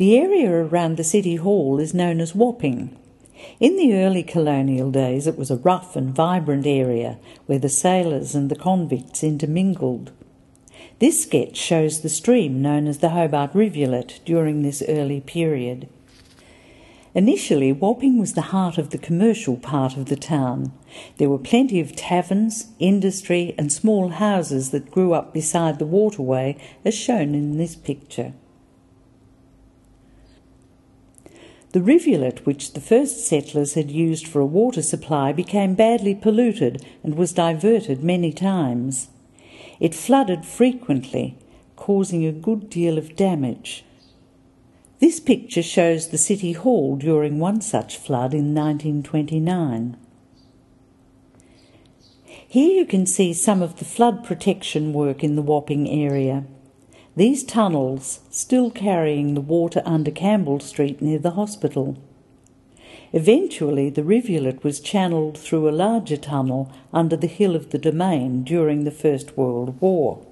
The area around the City Hall is known as Wapping. In the early colonial days, it was a rough and vibrant area where the sailors and the convicts intermingled. This sketch shows the stream known as the Hobart Rivulet during this early period. Initially, Wapping was the heart of the commercial part of the town. There were plenty of taverns, industry, and small houses that grew up beside the waterway, as shown in this picture. The rivulet, which the first settlers had used for a water supply, became badly polluted and was diverted many times. It flooded frequently, causing a good deal of damage. This picture shows the City Hall during one such flood in 1929. Here you can see some of the flood protection work in the Wapping area. These tunnels still carrying the water under Campbell Street near the hospital. Eventually, the rivulet was channelled through a larger tunnel under the hill of the Domain during the First World War.